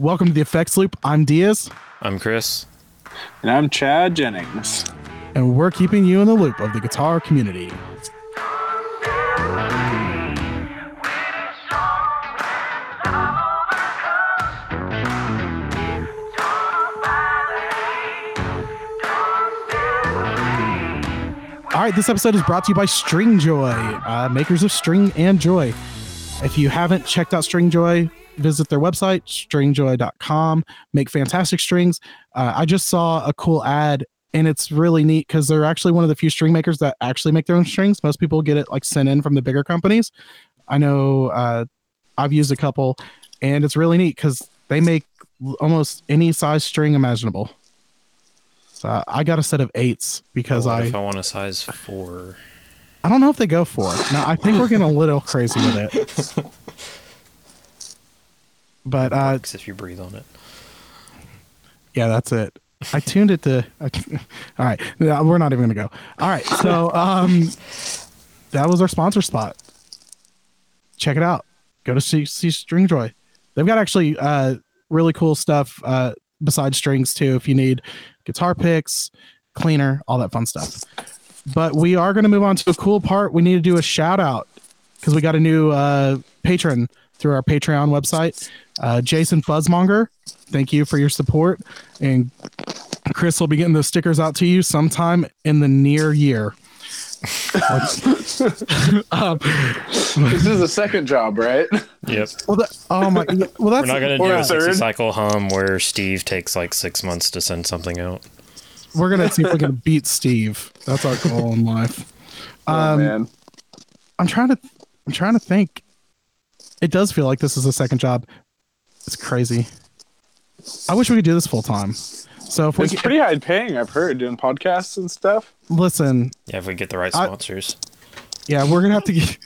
Welcome to the Effects Loop. I'm Diaz, I'm Chris. And I'm Chad Jennings. and we're keeping you in the loop of the guitar community. All right, this episode is brought to you by Stringjoy, uh, makers of String and Joy. If you haven't checked out Stringjoy, visit their website, stringjoy.com. Make fantastic strings. Uh, I just saw a cool ad, and it's really neat because they're actually one of the few string makers that actually make their own strings. Most people get it like sent in from the bigger companies. I know uh, I've used a couple, and it's really neat because they make almost any size string imaginable. So I got a set of eights because I if I want a size four? I don't know if they go for it. No, I think we're getting a little crazy with it. But uh, if you breathe on it. yeah, that's it. I tuned it to. all right, no, we're not even gonna go. All right, so um, that was our sponsor spot. Check it out. Go to see, see Stringjoy. They've got actually uh really cool stuff uh besides strings too. If you need guitar picks, cleaner, all that fun stuff. But we are going to move on to a cool part. We need to do a shout out because we got a new uh, patron through our Patreon website, uh, Jason Fuzzmonger. Thank you for your support, and Chris will be getting those stickers out to you sometime in the near year. um, This is the second job, right? Yep. well, that, oh my, well that's We're not gonna do a a 60 third. cycle hum where Steve takes like six months to send something out. we're gonna see if we can beat Steve. That's our goal in life. oh Um, man. I'm trying to I'm trying to think. It does feel like this is a second job. It's crazy. I wish we could do this full time. So if It's get, pretty high paying, I've heard, doing podcasts and stuff. listen, Yeah, if we get the right I- sponsors. yeah, we're gonna have to get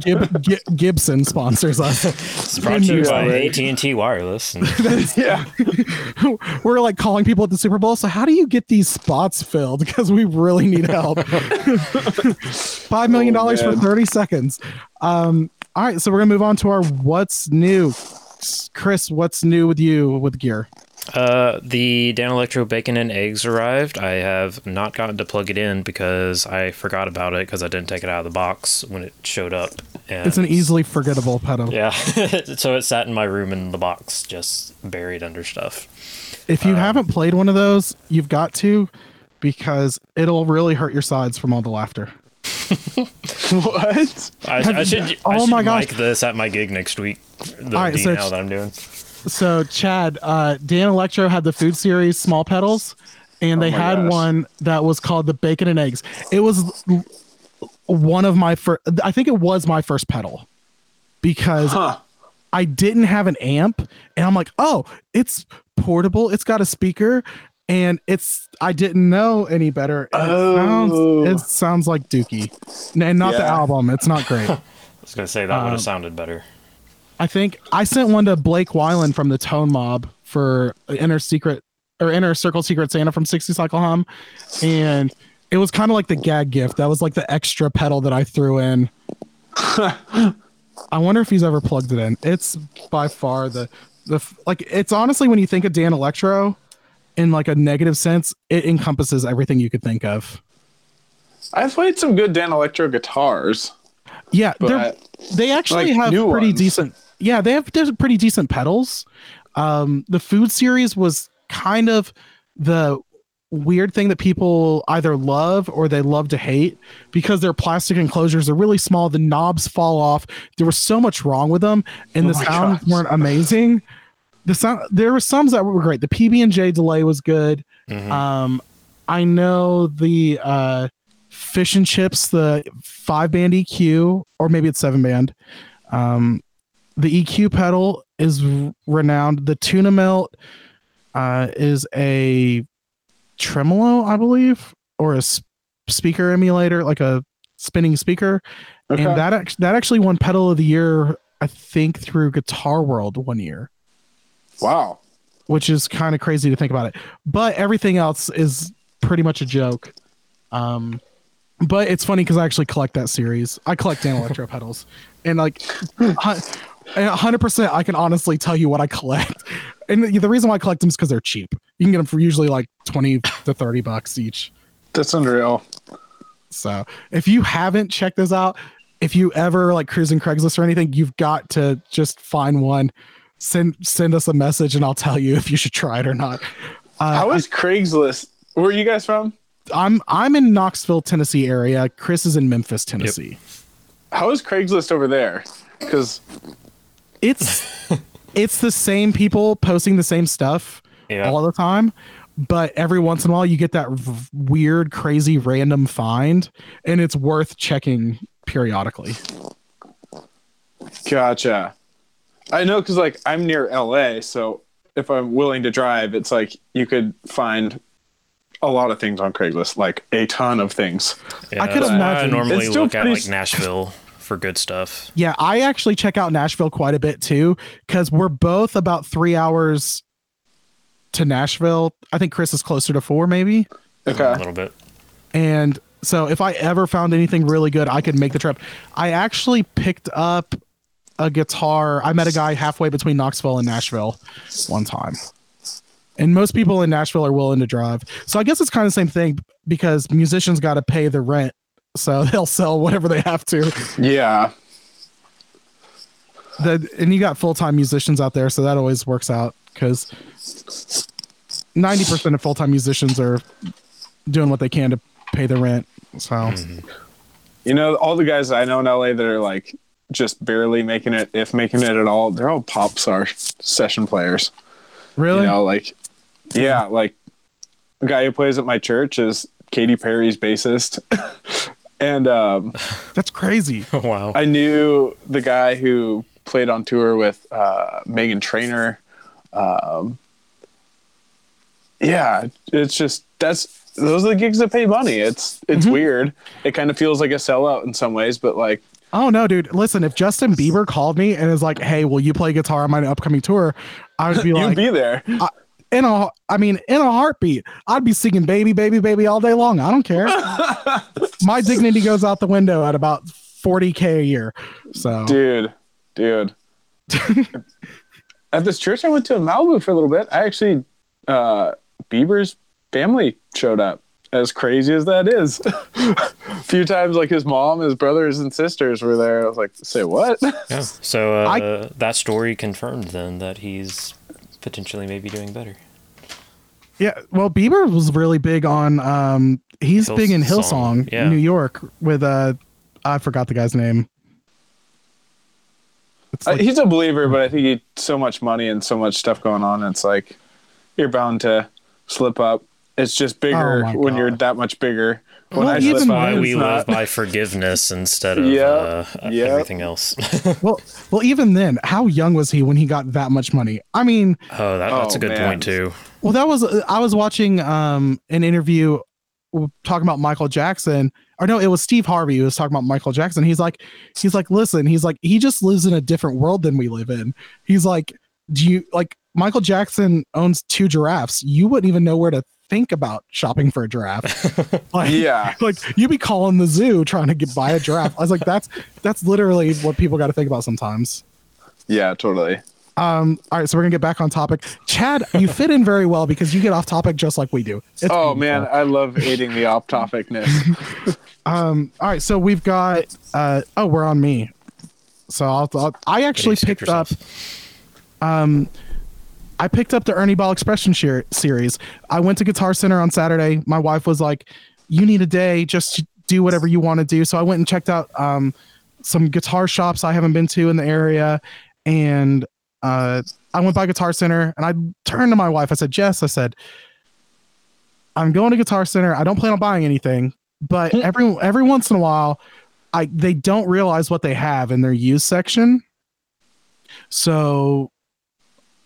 Gib, Gi- Gibson sponsors us. It's brought to you by. AT&T Wireless. And Yeah. We're like calling people at the Super Bowl. So how do you get these spots filled? Because we really need help. Five million dollars for thirty seconds. Um, all right, so we're gonna move on to our what's new. Chris, what's new with you with gear? uh, the Danelectro bacon and eggs arrived. I have not gotten to plug it in because I forgot about it because I didn't take it out of the box when it showed up. And It's an easily forgettable pedal. Yeah, so it sat in my room in the box, just buried under stuff. If Um, you haven't played one of those, you've got to because it'll really hurt your sides from all the laughter. what? I, Have I you- should. I oh should my gosh. mic this at my gig next week. The All right, so now that I'm doing. So, Chad, uh, Danelectro had the food series small pedals, and they Oh my had gosh. one that was called the bacon and eggs. It was one of my first, I think it was my first pedal because Huh. I didn't have an amp, and I'm like, oh, it's portable, it's got a speaker. And it's I didn't know any better. and Oh. It sounds it sounds like Dookie. And not the album. It's not great. I was gonna say that would Um, have sounded better. I think I sent one to Blake Weiland from the Tone Mob for Inner Secret or Inner Circle Secret Santa from 60 Cycle Hum. And it was kind of like the gag gift. That was like the extra pedal that I threw in. I wonder if he's ever plugged it in. It's by far the the like it's honestly when you think of Danelectro in like a negative sense, it encompasses everything you could think of. I've played some good Danelectro guitars, Yeah, they actually like, have pretty ones. decent yeah they have pretty decent pedals um the food series was kind of the weird thing that people either love or they love to hate because their plastic enclosures are really small the knobs fall off there was so much wrong with them and Oh the sounds gosh. weren't amazing the sound there were some that were great. The pb&j delay was good. Mhm. um i know the uh fish and chips the five band eq or maybe it's seven band. Um the eq pedal is renowned. The tuna melt uh is a tremolo i believe or a s- speaker emulator like a spinning speaker. Okay. and that act- that actually won pedal of the year i think through guitar world one year wow. which is kind of crazy to think about it. But everything else is pretty much a joke. Um, but it's funny because I actually collect that series. I collect Dan Electro pedals, and like, hu- 100%, I can honestly tell you what I collect. And the, the reason why I collect them is because they're cheap. You can get them for usually like 20 to 30 bucks each. That's unreal. So if you haven't checked this out, if you ever like cruising Craigslist or anything, you've got to just find one. Send send us a message and I'll tell you if you should try it or not. Uh, How is Craigslist? Where are you guys from? I'm I'm in Knoxville, Tennessee area. Chris is in Memphis, Tennessee. How is Craigslist over there? Because It's it's the same people posting the same stuff Yeah. all the time, but every once in a while you get that v- weird, crazy, random find, and it's worth checking periodically. Gotcha. I know because like I'm near LA, so if I'm willing to drive, it's like you could find a lot of things on Craigslist, like a ton of things. Yeah, I could imagine. I normally It's still look at like Nashville for good stuff. Yeah, I actually check out Nashville quite a bit too because we're both about three hours to Nashville. I think Chris is closer to four, maybe. Okay, a little bit. And so if I ever found anything really good, I could make the trip. I actually picked up a guitar. I met a guy halfway between Knoxville and Nashville one time. And most people in Nashville are willing to drive. So I guess it's kind of the same thing because musicians got to pay the rent. So they'll sell whatever they have to. Yeah. The, and you got full time musicians out there. So that always works out because 90% of full time musicians are doing what they can to pay the rent. So. Mm-hmm. You know, all the guys I know in LA that are like just barely making it, if making it at all, they're all pop star session players. Really? You know, like, yeah, like the guy who plays at my church is Katy Perry's bassist. and um, That's crazy. wow. I knew the guy who played on tour with uh, Meghan Trainor. Um, yeah, it's just that's those are the gigs that pay money. It's it's weird. It kind of feels like a sellout in some ways, but like Oh no, dude! Listen, if Justin Bieber called me and is like, "Hey, will you play guitar on my upcoming tour?" I would be like, you'd be there. "In a, I mean, in a heartbeat, I'd be singing "Baby, Baby, Baby" all day long. I don't care. my dignity goes out the window at about forty k a year. So dude, dude. At this church I went to in Malibu for a little bit, I actually uh Bieber's family showed up. As crazy as that is. a few times like his mom, his brothers and sisters were there. I was like, say what? Yeah. So uh, I- that story confirmed then that he's potentially maybe doing better. yeah, well, Bieber was really big on. um He's big in Hillsong, Hillsong, yeah. New York, with uh, I forgot the guy's name. It's Uh, He's a believer, but I think he so much money and so much stuff going on. It's like you're bound to slip up. It's just bigger Oh when you're that much bigger. When Well, I even slip when up, Why we live by forgiveness instead of Yeah, uh, yeah. everything else. well, well, even then, how young was he when he got that much money? I mean, oh, that, that's Oh, a good man. point too. Well, that was I was watching um an interview talking about Michael Jackson. Or no, it was Steve Harvey who was talking about Michael Jackson. He's like, he's like, listen, he's like, he just lives in a different world than we live in. He's like, do you like Michael Jackson owns two giraffes? You wouldn't even know where to think about shopping for a giraffe. like, Yeah. like you'd be calling the zoo trying to get buy a giraffe. I was like, that's that's literally what people got to think about sometimes. Yeah, totally. Um, all right, so we're gonna get back on topic. Chad, you fit in very well because you get off topic just like we do. It's oh beautiful. man, I love aiding the off topicness. Um, all right, so we've got uh oh, we're on me. So I'll, I'll I actually Skip picked up yourself. I picked up the Ernie Ball Expression shir- series. I went to Guitar Center on Saturday. My wife was like, "You need a day just to do whatever you want to do." So I went and checked out um, some guitar shops I haven't been to in the area, and uh, I went by Guitar Center and I turned to my wife. I said, "Jess," I said, "I'm going to Guitar Center. I don't plan on buying anything, but every every once in a while, I they don't realize what they have in their used section." So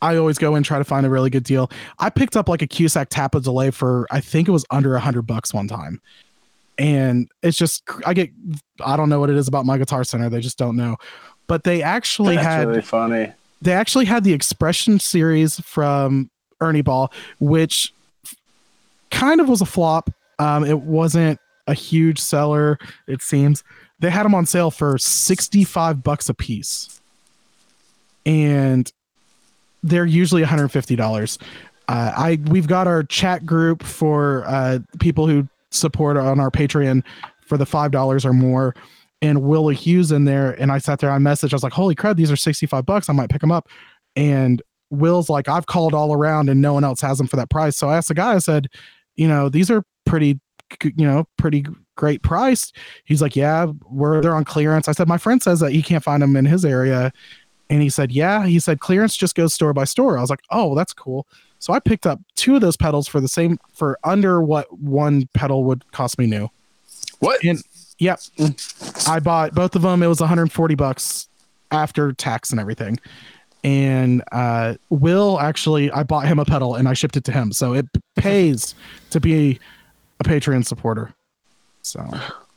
I always go and try to find a really good deal. I picked up like a Cusack Tap-A-Delay for I think it was under a hundred bucks one time, and it's just I get I don't know what it is about my Guitar Center. They just don't know, but they actually That's had really funny. they actually had the Expression series from Ernie Ball, which kind of was a flop. Um, it wasn't a huge seller, it seems. They had them on sale for sixty five bucks a piece. and they're usually $150. Uh, I we've got our chat group for uh, people who support on our Patreon for the five dollars or more, and Willie Hughes in there. And I sat there, I messaged, I was like, "Holy crap, these are sixty five bucks! I might pick them up." And Will's like, "I've called all around, and no one else has them for that price." So I asked the guy, I said, "You know, these are pretty, you know, pretty great priced." He's like, "Yeah, we're they're on clearance." I said, "My friend says that he can't find them in his area." And he said, Yeah. He said, clearance just goes store by store. I was like, Oh, that's cool. So I picked up two of those pedals for the same, for under what one pedal would cost me new. What? And yep, I bought both of them. It was 140 bucks after tax and everything. And uh, Will actually, I bought him a pedal and I shipped it to him. So it pays to be a Patreon supporter. So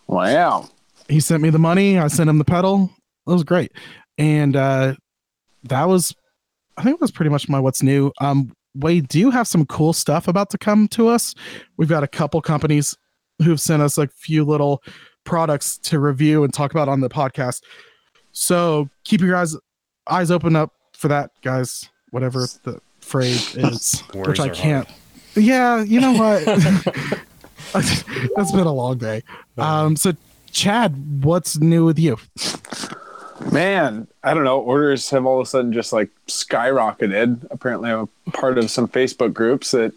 Wow. he sent me the money. I sent him the pedal. It was great, and uh, that was, I think, it was pretty much my what's new. Um, we do have some cool stuff about to come to us. We've got a couple companies who've sent us a few little products to review and talk about on the podcast. So keep your eyes eyes open up for that, guys. Whatever the phrase is, which I can't. Yeah, you know what? That's been a long day. Um, so Chad, what's new with you? Man, I don't know. Orders have all of a sudden just like skyrocketed. Apparently, I'm a part of some Facebook groups that,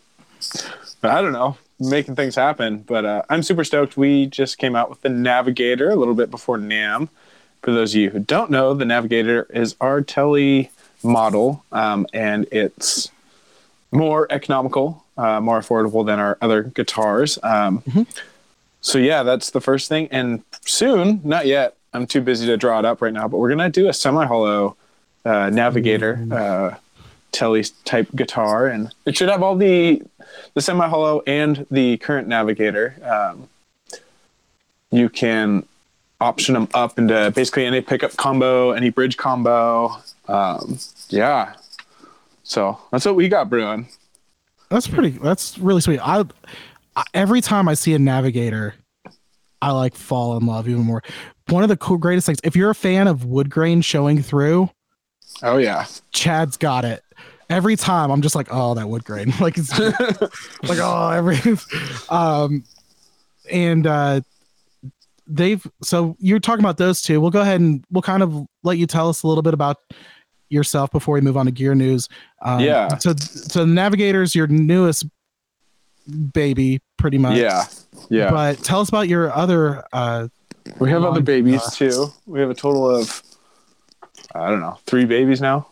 I don't know, making things happen. But uh, I'm super stoked. We just came out with the Navigator a little bit before NAMM. For those of you who don't know, the Navigator is our tele model, um, and it's more economical, uh, more affordable than our other guitars. Um, So yeah, that's the first thing. And soon, not yet. I'm too busy to draw it up right now, but we're gonna do a semi-hollow uh, Navigator uh, Tele type guitar, and it should have all the the semi-hollow and the current Navigator. Um, you can option them up into basically any pickup combo, any bridge combo. Um, yeah, so that's what we got brewing. That's pretty. That's really sweet. I, I every time I see a navigator, I like fall in love even more. One of the cool greatest things. If you're a fan of wood grain showing through, Oh yeah, Chad's got it. Every time I'm just like, oh, that wood grain. like it's like oh every um and uh they've so you're talking about those two. We'll go ahead and we'll kind of let you tell us a little bit about yourself before we move on to gear news. Um, Yeah. So so Navigator's your newest baby, pretty much. yeah, yeah. But tell us about your other uh We have other babies too. We have a total of I don't know, three babies now.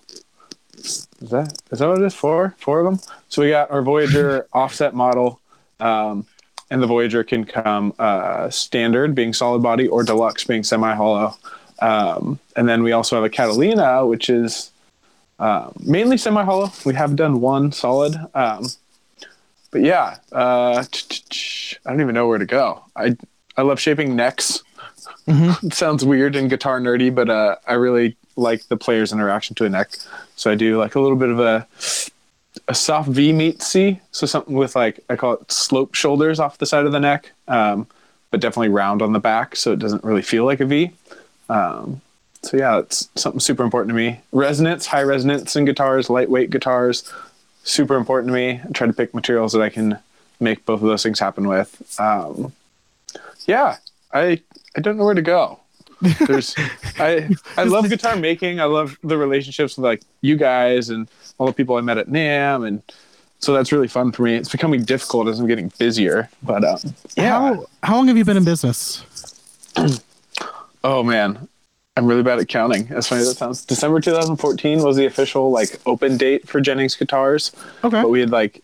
Is that is that what it is? Four? Four of them? So we got our Voyager offset model. Um, and the Voyager can come uh, standard being solid body or deluxe being semi hollow. Um, and then we also have a Catalina, which is uh, mainly semi hollow. We have done one solid. Um, but yeah, uh, I don't even know where to go. I I love shaping necks. It sounds weird and guitar nerdy, but uh, I really like the player's interaction to a neck. So I do like a little bit of a a soft V meet C, so something with like I call it slope shoulders off the side of the neck, um, but definitely round on the back, so it doesn't really feel like a V. Um, so yeah, it's something super important to me. Resonance, high resonance in guitars, lightweight guitars, super important to me. I try to pick materials that I can make both of those things happen with. Um, yeah, I I don't know where to go. There's I I love guitar making. I love the relationships with like you guys and all the people I met at NAMM and so that's really fun for me. It's becoming difficult as I'm getting busier, but um, yeah. how how long have you been in business? Oh man, I'm really bad at counting. As funny as that sounds, December 2014 was the official like open date for Jennings Guitars. Okay. but we had like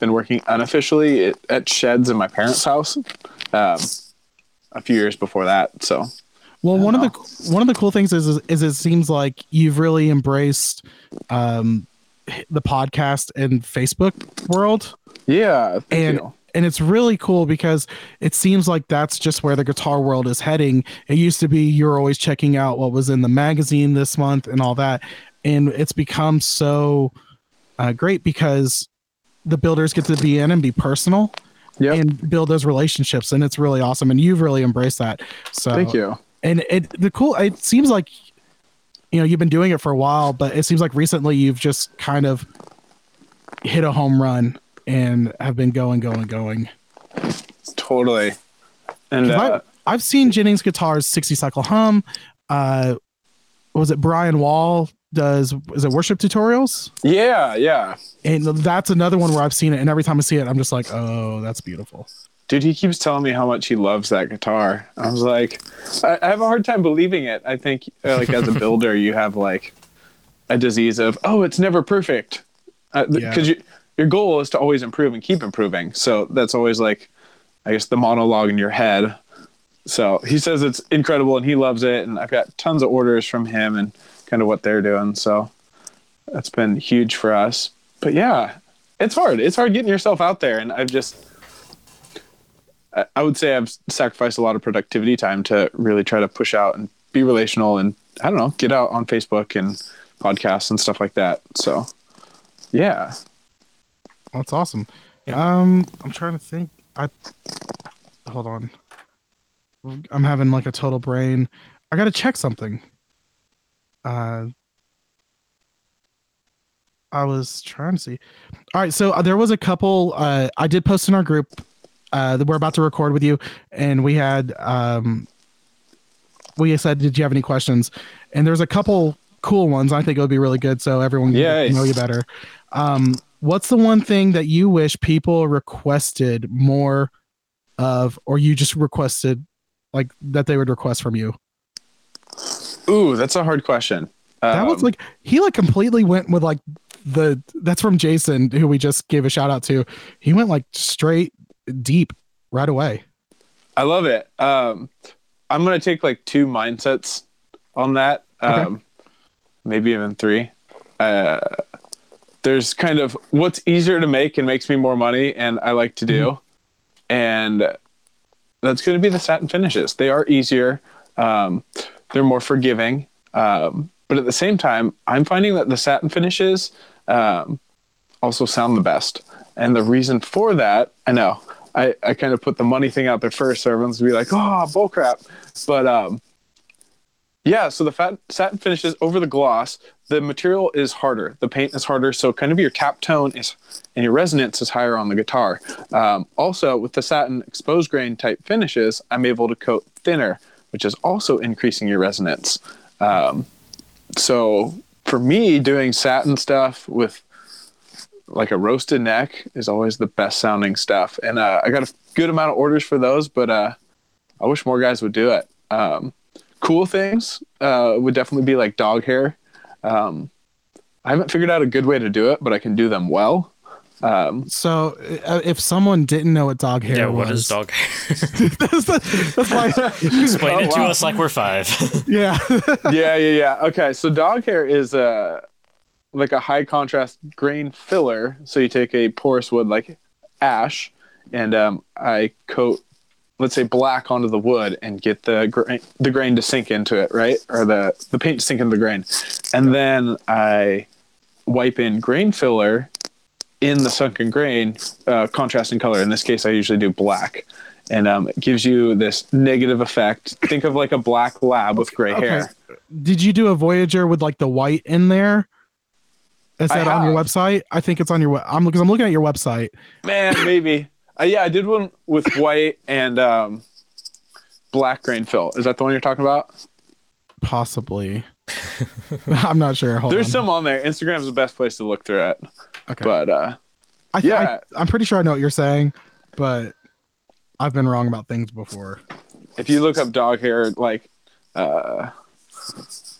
been working unofficially at, at sheds in my parents' house um, a few years before that. So Well, one of the one of the cool things is, is is it seems like you've really embraced um the podcast and Facebook world. yeah, and you. and it's really cool because it seems like that's just where the guitar world is heading. It used to be you're always checking out what was in the magazine this month and all that, and it's become so uh, great because the builders get to be in and be personal Yep. and build those relationships, and it's really awesome. And you've really embraced that. So Thank you. and it the cool it seems like you know you've been doing it for a while, but it seems like recently you've just kind of hit a home run and have been going, going, going. Totally. And uh, I, I've seen Jennings Guitars 60 cycle hum. Uh, was it Brian Wahl does? Is it worship tutorials? yeah, yeah. And that's another one where I've seen it, and every time I see it, I'm just like, oh, that's beautiful. Dude, he keeps telling me how much he loves that guitar. I was like, I, I have a hard time believing it. I think, uh, like, as a builder, you have like a disease of, oh, it's never perfect, because Yeah. you your goal is to always improve and keep improving. So that's always like, I guess, the monologue in your head. So he says it's incredible and he loves it, and I've got tons of orders from him and kind of what they're doing. So that's been huge for us. But yeah, it's hard. It's hard getting yourself out there, and I've just I- I would say I've sacrificed a lot of productivity time to really try to push out and be relational and I don't know, get out on Facebook and podcasts and stuff like that. So, yeah. That's awesome. Um, I'm trying to think. I hold on. I'm having like a total brain. I gotta check something. Uh, I was trying to see. All right, so uh, there was a couple. Uh, I did post in our group uh, that we're about to record with you, and we had um, we said, "Did you have any questions?" And there's a couple cool ones. I think it would be really good, so everyone can to know you better. Um, what's the one thing that you wish people requested more of, or you just requested, like that they would request from you? Ooh, that's a hard question. That was Um, like he like completely went with like the that's from Jason who we just gave a shout out to. He went like straight deep right away. I love it. Um, I'm gonna take like two mindsets on that. Okay. Um, maybe even three. Uh, there's kind of what's easier to make and makes me more money, and I like to do, and that's going to be the satin finishes. They are easier. Um, they're more forgiving. Um, but at the same time, I'm finding that the satin finishes um, also sound the best. And the reason for that, I know I, I kind of put the money thing out there first, so everyone's gonna be like, "Oh, bullcrap!" But um, yeah. So the fat, satin finishes over the gloss. The material is harder. The paint is harder. So kind of your tap tone is and your resonance is higher on the guitar. Um, also, with the satin exposed grain type finishes, I'm able to coat thinner, which is also increasing your resonance. Um, so for me, doing satin stuff with like a roasted neck is always the best sounding stuff. And uh, I got a good amount of orders for those, but uh, I wish more guys would do it. Um, cool things uh, would definitely be like dog hair. Um, I haven't figured out a good way to do it, but I can do them well. Um, So uh, if someone didn't know what dog hair Yeah, was, what is dog hair? that's, the- that's why, Explain Oh, it to wow. us like we're five. yeah. yeah, yeah, yeah. Okay, so dog hair is uh, like a high contrast grain filler. So you take a porous wood like ash, and um, I coat, let's say, black onto the wood and get the grain the grain to sink into it, right, or the the paint to sink into the grain, and then I wipe in grain filler in the sunken grain, uh, contrasting color. In this case, I usually do black. And um, it gives you this negative effect. Think of like a black lab with gray Okay. hair. Did you do a Voyager with like the white in there? Is I that on your website? I think it's on your. I'm because I'm looking at your website. Man, maybe. Uh, yeah, I did one with white and um, black grain fill. Is that the one you're talking about? Possibly. I'm not sure. Hold There's on. some on there. Instagram's the best place to look through it. Okay. But uh, I, th- yeah. I, I'm pretty sure I know what you're saying, but I've been wrong about things before. if you look up dog hair, like, uh,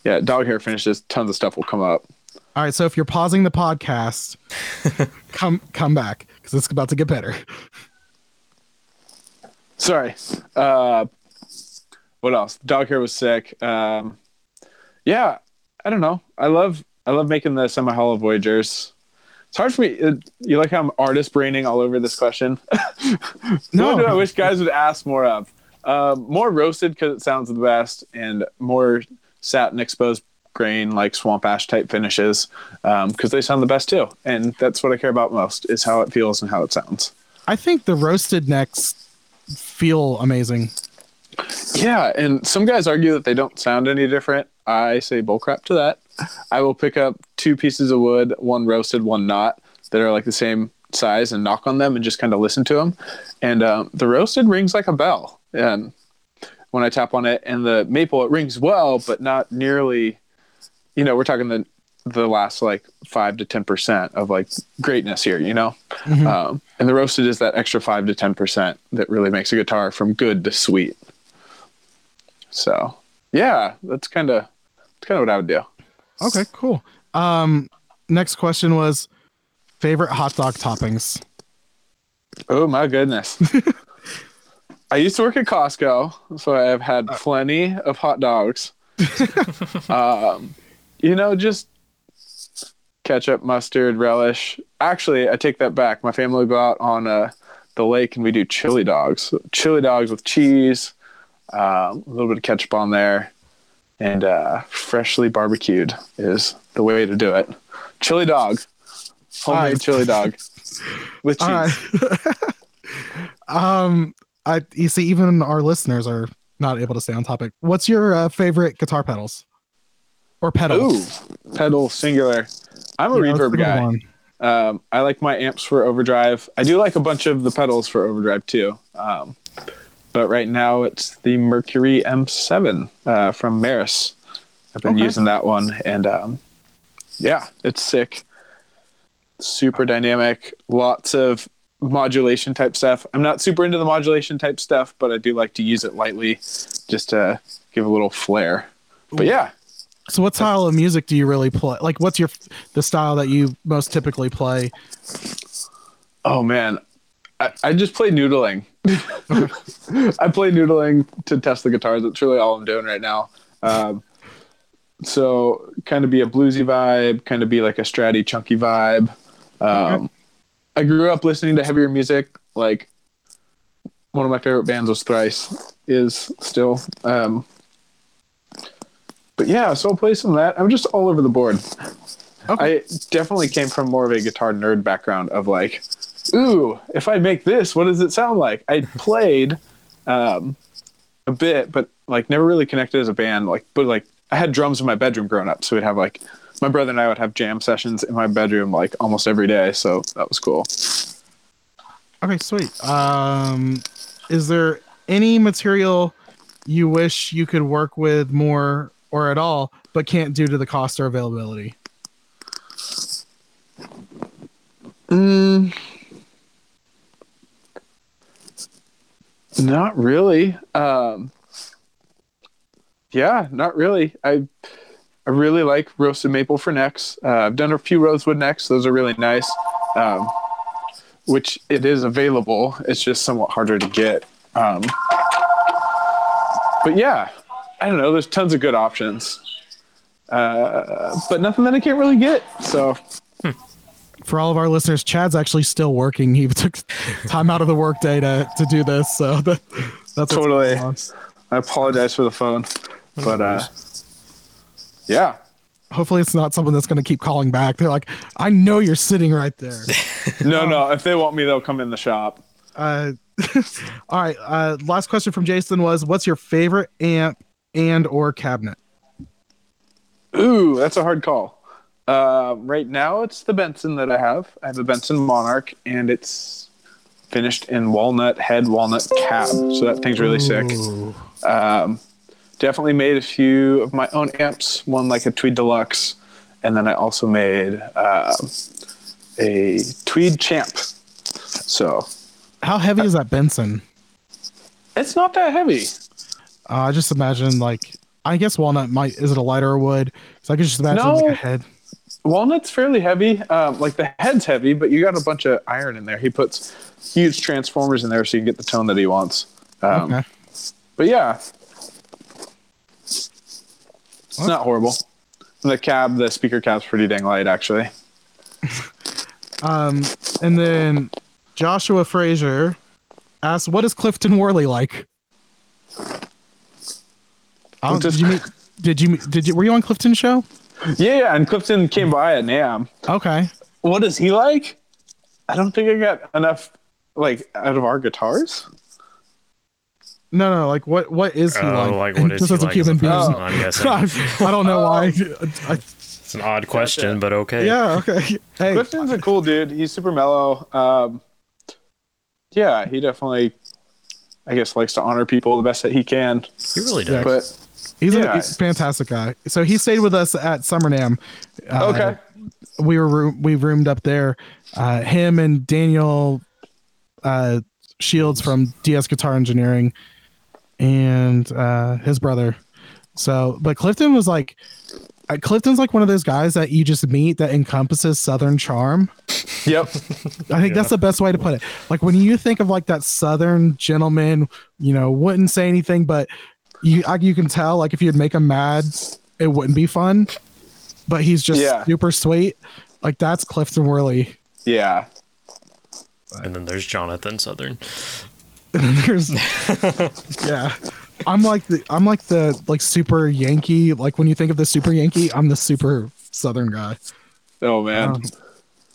yeah, dog hair finishes, tons of stuff will come up. All right. So if you're pausing the podcast, come come back because it's about to get better. Sorry. Uh, what else? Dog hair was sick. Um, yeah, I don't know. I love I love making the semi hollow Voyagers. It's hard for me. uh, You like how I'm artist braining all over this question? No. What do I wish guys would ask more of? Um, more roasted because it sounds the best, and more satin exposed grain like swamp ash type finishes because they sound the best too. And that's what I care about most is how it feels and how it sounds. I think the roasted necks feel amazing. Yeah, and some guys argue that they don't sound any different. I say bullcrap to that. I will pick up two pieces of wood, one roasted, one not, that are like the same size, and knock on them and just kind of listen to them. And um, the roasted rings like a bell, and when I tap on it, and the maple it rings well, but not nearly. You know, we're talking the the last like five to ten percent of like greatness here. You know, um, and the roasted is that extra five to ten percent that really makes a guitar from good to sweet. So yeah, that's kind of that's kind of what I would do. Okay, cool. Um, next question was favorite hot dog toppings. Oh my goodness. I used to work at Costco, so I have had plenty of hot dogs. um, you know, just ketchup, mustard, relish. Actually, I take that back. My family will go out on uh, the lake and we do chili dogs. Chili dogs with cheese, uh, a little bit of ketchup on there, and uh, freshly barbecued is the way to do it. Chili dog, homemade Alright. chili dog with cheese. Right. um, I you see, even our listeners are not able to stay on topic. What's your uh, favorite guitar pedals or pedals? Ooh, pedal singular. I'm a Yeah, reverb guy. Um, I like my amps for overdrive. I do like a bunch of the pedals for overdrive too. Um, but right now it's the Mercury M7 uh, from Meris. I've been Okay. using that one, and um, yeah, it's sick. Super dynamic. Lots of modulation type stuff. I'm not super into the modulation type stuff, but I do like to use it lightly, just to give a little flair. But yeah, So, what style of music do you really play? Like, what's your the style that you most typically play? Oh man, I, I just play noodling. I play noodling to test the guitars. That's really all I'm doing right now. Um, so kind of be a bluesy vibe, kind of be like a stratty, chunky vibe. Um, I grew up listening to heavier music. Like one of my favorite bands was Thrice. Is still. Um, but yeah, so I'll play some of that. I'm just all over the board. Okay. I definitely came from more of a guitar nerd background of like, ooh, if I make this, what does it sound like? I played um, a bit, but like never really connected as a band. Like, but like I had drums in my bedroom growing up, so we'd have like my brother and I would have jam sessions in my bedroom like almost every day. So that was cool. Okay, sweet. Um, is there any material you wish you could work with more or at all, but can't due to the cost or availability? Mm, not really. Um, yeah, not really. I I really like roasted maple for necks. Uh, I've done a few rosewood necks; those are really nice. Um, which it is available. It's just somewhat harder to get. Um, but yeah, I don't know. There's tons of good options, uh, but nothing that I can't really get. So For all of our listeners, Chad's actually still working. He took time out of the workday to to do this, so that, that's Totally. I apologize for the phone, but uh, yeah. Hopefully, it's not someone that's going to keep calling back. They're like, "I know you're sitting right there." No, no. If they want me, they'll come in the shop. Uh, all right. Uh, last question from Jason was, "What's your favorite amp and or cabinet?" Ooh, that's a hard call. Uh, right now, it's the Benson that I have. I have a Benson Monarch, and it's finished in walnut head, walnut cab. So that thing's really sick. Um, definitely made a few of my own amps. One like a Tweed Deluxe, and then I also made uh, a Tweed Champ. So How heavy is that Benson? it's not that heavy. Uh, I just imagine like I guess walnut might is it a lighter wood? So I could just imagine like a head. Walnut's fairly heavy. Um, like the head's heavy, but you got a bunch of iron in there. He puts huge transformers in there so you can get the tone that he wants. Um, Okay. But yeah, it's not horrible. The cab, the speaker cab's pretty dang light, actually. Um, and then Joshua Frazier asked, "What is Clifton Worley like?" I did you meet? Did you did you were you on Clifton's show? Yeah, yeah, and Clifton came by at NAMM. Okay. What is he like? I don't think I got enough like out of our guitars. No, no, like what? What is he Oh, like? like what is Just he as a like human being. Oh. I'm guessing. I, I don't know why. I, It's an odd question, but okay. yeah. Okay. Hey. Clifton's a cool dude. He's super mellow. Um, yeah, he definitely, I guess, likes to honor people the best that he can. He really does. But He's, a, he's a fantastic guy. So he stayed with us at Summer NAMM. Uh, okay, we were room, we roomed up there. Uh, him and Daniel uh, Shields from DS Guitar Engineering, and uh, his brother. So, but Clifton was like, uh, Clifton's like one of those guys that you just meet that encompasses Southern charm. yep, I think that's the best way to put it. Like when you think of like that Southern gentleman, you know, wouldn't say anything, but you I, you can tell like if you'd make him mad, it wouldn't be fun. But he's just Yeah. super sweet. Like that's Clifton Worley. yeah, And then there's Jonathan Southern. There's yeah. I'm like the I'm like the like super Yankee. Like when you think of the super Yankee, I'm the super Southern guy. oh man, Um,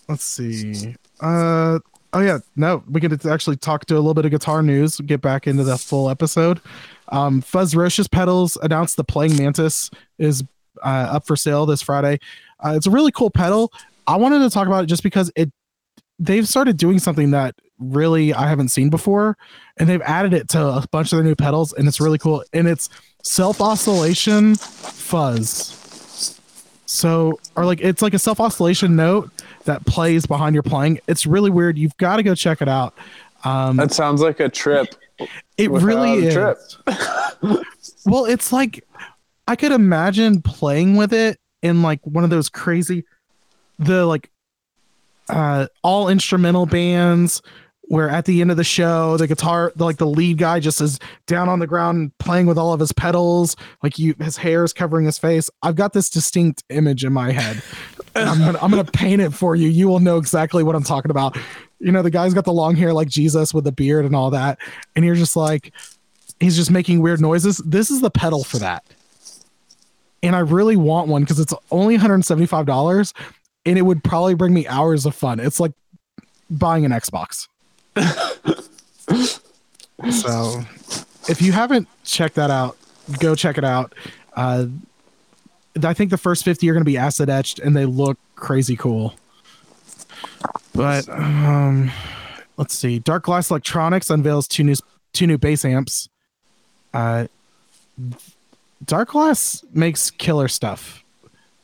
let's see. Uh oh yeah, no, we could actually talk to a little bit of guitar news. Get back into the full episode. Um, Fuzzrocious pedals announced the Playing Mantis is uh, up for sale this Friday. Uh, it's a really cool pedal. I wanted to talk about it just because it they've started doing something that really I haven't seen before, and they've added it to a bunch of their new pedals, and it's really cool. And it's self oscillation fuzz. So, or like it's like a self oscillation note that plays behind your playing. It's really weird. You've got to go check it out. Um, that sounds like a trip. It really is. Well, it's like I could imagine playing with it in like one of those crazy, the like uh all instrumental bands where at the end of the show the guitar the, like the lead guy just is down on the ground playing with all of his pedals. Like you his hair is covering his face. I've got this distinct image in my head i'm gonna i'm gonna paint it for you. You will know exactly what i'm talking about. You know the guy's got the long hair like jesus with the beard and all that. And you're just like he's just making weird noises. This is the pedal for that. And i really want one because it's only $175 and it would probably bring me hours of fun. It's like buying an xbox. So if you haven't checked that out go check it out. Uh i think the first 50 are going to be acid etched and they look crazy cool. But um let's see. Darkglass electronics unveils two new two new bass amps. Uh Darkglass makes killer stuff.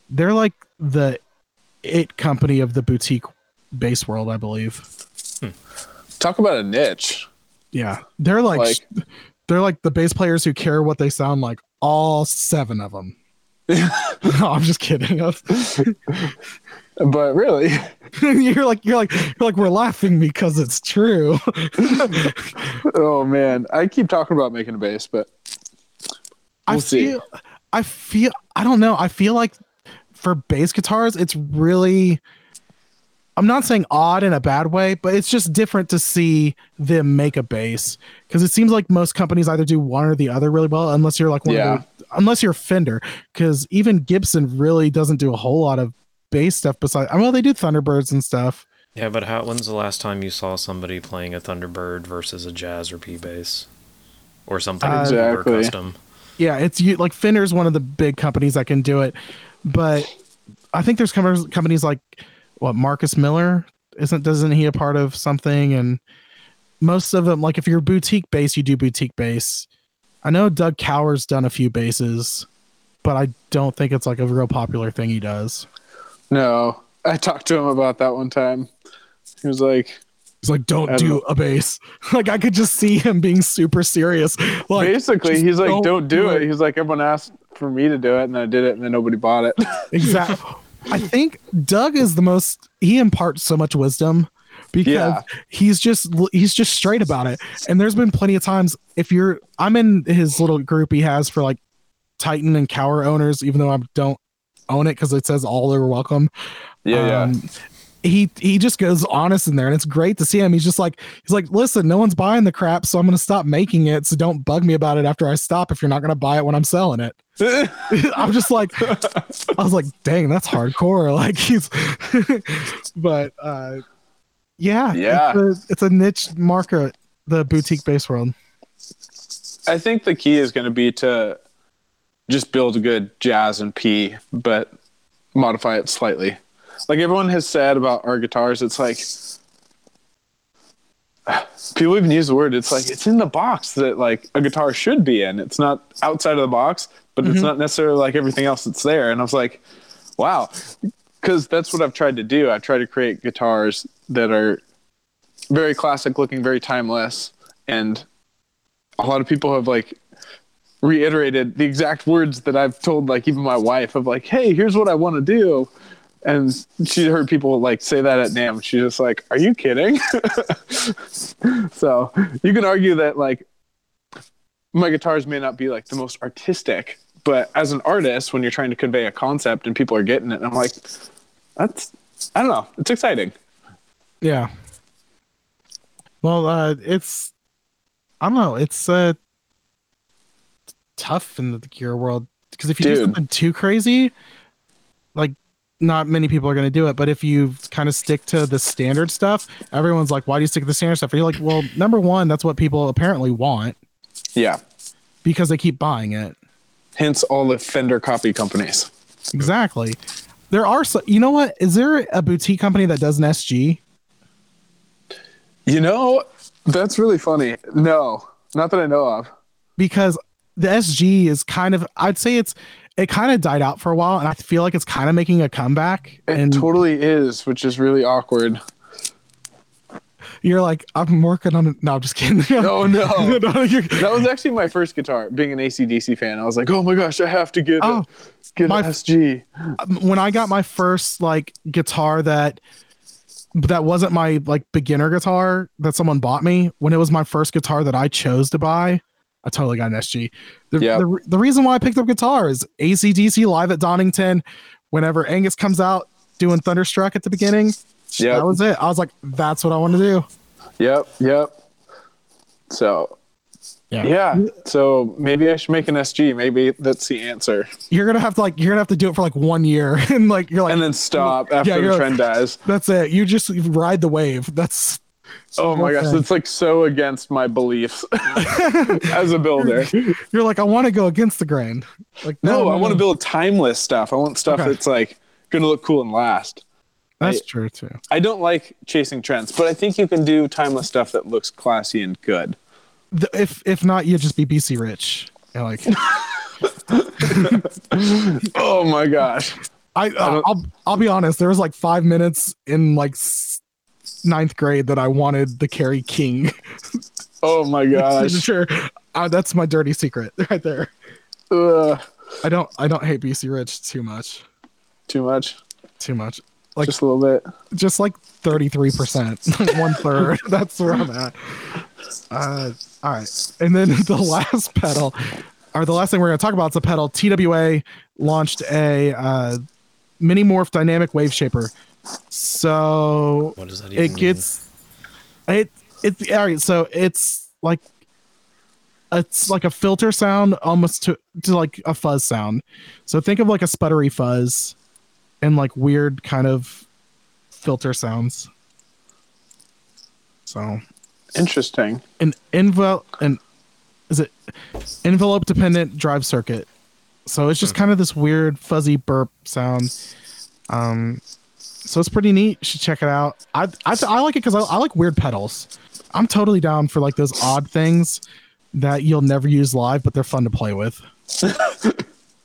They're like the it company of the boutique bass world i believe. Talk about a niche. yeah. They're like, Like- they're like the bass players who care what they sound like all seven of them no i'm just kidding But really, you're like you're like you're like we're laughing because it's true oh man, I keep talking about making a bass, but I We'll see. feel I feel I don't know. I feel like for bass guitars, it's really I'm not saying odd in a bad way, but it's just different to see them make a bass because it seems like most companies either do one or the other really well, unless you're like one Yeah. of the, unless you're Fender, because even Gibson really doesn't do a whole lot of bass stuff besides. I well, they do Thunderbirds and stuff. Yeah, but how? When's the last time you saw somebody playing a Thunderbird versus a Jazz or P bass, or something Uh, super Exactly. custom? Yeah, it's you like Fender's one of the big companies that can do it, but I think there's companies companies like what Marcus Miller isn't doesn't he a part of something and most of them like if you're boutique bass you do boutique bass. I know Doug Kauer's done a few bases, but I don't think it's like a real popular thing he does. no. I talked to him about that one time. He was like, He's like, don't know. a bass. like I could just see him being super serious. Like basically, he's like, don't don't, do do it. it. He's like, everyone asked for me to do it, and I did it, and then nobody bought it. Exactly. I think Doug is the most. He imparts so much wisdom because Yeah. he's just he's just straight about it. And there's been plenty of times if you're I'm in his little group he has for like Titan and Kauer owners, even though I don't own it because it says all are welcome. yeah, Um, He he just goes honest in there, and it's great to see him. He's just like he's like, listen, no one's buying the crap, so I'm gonna stop making it. So don't bug me about it after I stop if you're not gonna buy it when I'm selling it. I'm just like, I was like, dang, that's hardcore. Like he's, but uh, yeah, Yeah. it's a, it's a niche market, the boutique bass world. I think the key is going to be to just build a good jazz and P, but modify it slightly. Like everyone has said about our guitars, it's like people even use the word. It's like it's in the box that like a guitar should be in. It's not outside of the box, but it's mm-hmm. not necessarily like everything else that's there. And I was like, wow, because that's what I've tried to do. I try to create guitars that are very classic looking, very timeless, and a lot of people have like reiterated the exact words that I've told like even my wife of like, hey, here's what I want to do. And she heard people like say that at NAMM. She's just like, "Are you kidding?" so you can argue that like my guitars may not be like the most artistic, but as an artist, when you're trying to convey a concept and people are getting it, I'm like, that's I don't know, it's exciting. Yeah. Well, uh, it's I don't know. It's uh tough in the gear world because if you do Dude. something too crazy, like not many people are going to do it. But if you kind of stick to the standard stuff, everyone's like, "Why do you stick to the standard stuff?" And you're like, "Well, number one, that's what people apparently want Yeah. because they keep buying it." Hence all the Fender copy companies. Exactly. There are so you know what? Is there a boutique company that does an SG? You know, that's really funny. No, not that I know of. because the SG is kind of I'd say it's it kind of died out for a while and I feel like it's kind of making a comeback It and totally is, which is really awkward. You're like I'm working on it. No, I'm just kidding. Oh, no, no. No, That was actually my first guitar. Being an ACDC fan, I was like, "Oh my gosh, I have to get Oh, a, get my- an SG." Um, when I got my first like guitar that that wasn't my like beginner guitar that someone bought me when it was my first guitar that I chose to buy. I totally got an SG. The, Yep. the, the reason why I picked up guitar is ACDC live at Donington. Whenever Angus comes out doing Thunderstruck at the beginning, Yep. that was it. I was like, that's what I want to do. Yep, yep. So yeah, yeah. so maybe I should make an SG. Maybe that's the answer, You're gonna have to like you're gonna have to do it for like one year and like you're like and then stop after Yeah, the trend dies. that's it. You just ride the wave. That's Oh my gosh, it's like so against my beliefs as a builder. you're like I want to go against the grain. Like No, I want to build timeless stuff. I want stuff Okay. that's like gonna look cool and last. That's I- true too. I don't like chasing trends, but I think you can do timeless stuff that looks classy and good. The- if if not, you just be BC rich. You're like Oh my gosh. I uh, I'll I'll be honest. There was like five minutes in like ninth grade that I wanted the Kerry King Oh my gosh. sure, Uh, that's my dirty secret right there. Ugh, I don't I don't hate BC Rich too much. too much. Too much. Like Just a little bit. just like 33%, one third. That's where I'm at. Uh, all right. And then the last pedal, or the last thing we're going to talk about is a pedal. TWA launched a uh, mini morph dynamic wave shaper. So What does that even it gets it it's all right so it's like it's like a filter sound almost to to like a fuzz sound so think of like a sputtery fuzz and like weird kind of filter sounds. So Interesting. an envelope and is it envelope dependent drive circuit. So it's just kind of this weird fuzzy burp sound. Um so it's pretty neat. You should check it out. I i, I like it because I, I like weird pedals. I'm totally down for like those odd things that you'll never use live but they're fun to play with.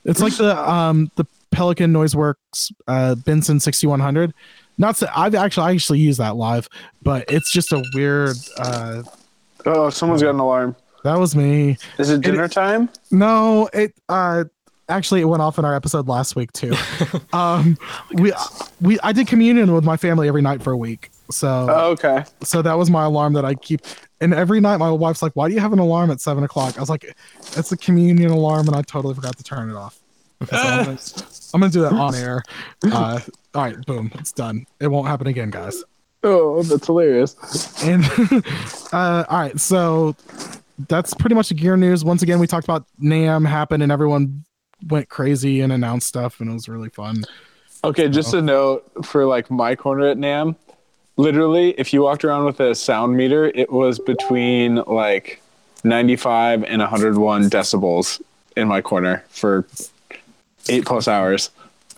It's like the um the pelican noiseworks uh benson 6100 not so i've actually i actually use that live but it's just a weird uh Oh, someone's got an alarm. that was me. Is it dinner time? No, it uh actually it went off in our episode last week too. um we we I did communion with my family every night for a week. So Oh, okay. so that was my alarm that I keep and every night my wife's like, Why do you have an alarm at seven o'clock? I was like, It's a communion alarm and I totally forgot to turn it off. So I'm, gonna, do that on air. Uh all right, boom, it's done. It won't happen again, guys. Oh, that's hilarious. And uh, all right, so that's pretty much the gear news. Once again, we talked about NAMM happened and everyone went crazy and announced stuff, and it was really fun. Okay, just a note for like my corner at NAMM. Literally, if you walked around with a sound meter, it was between like 95 and 101 decibels in my corner for eight plus hours.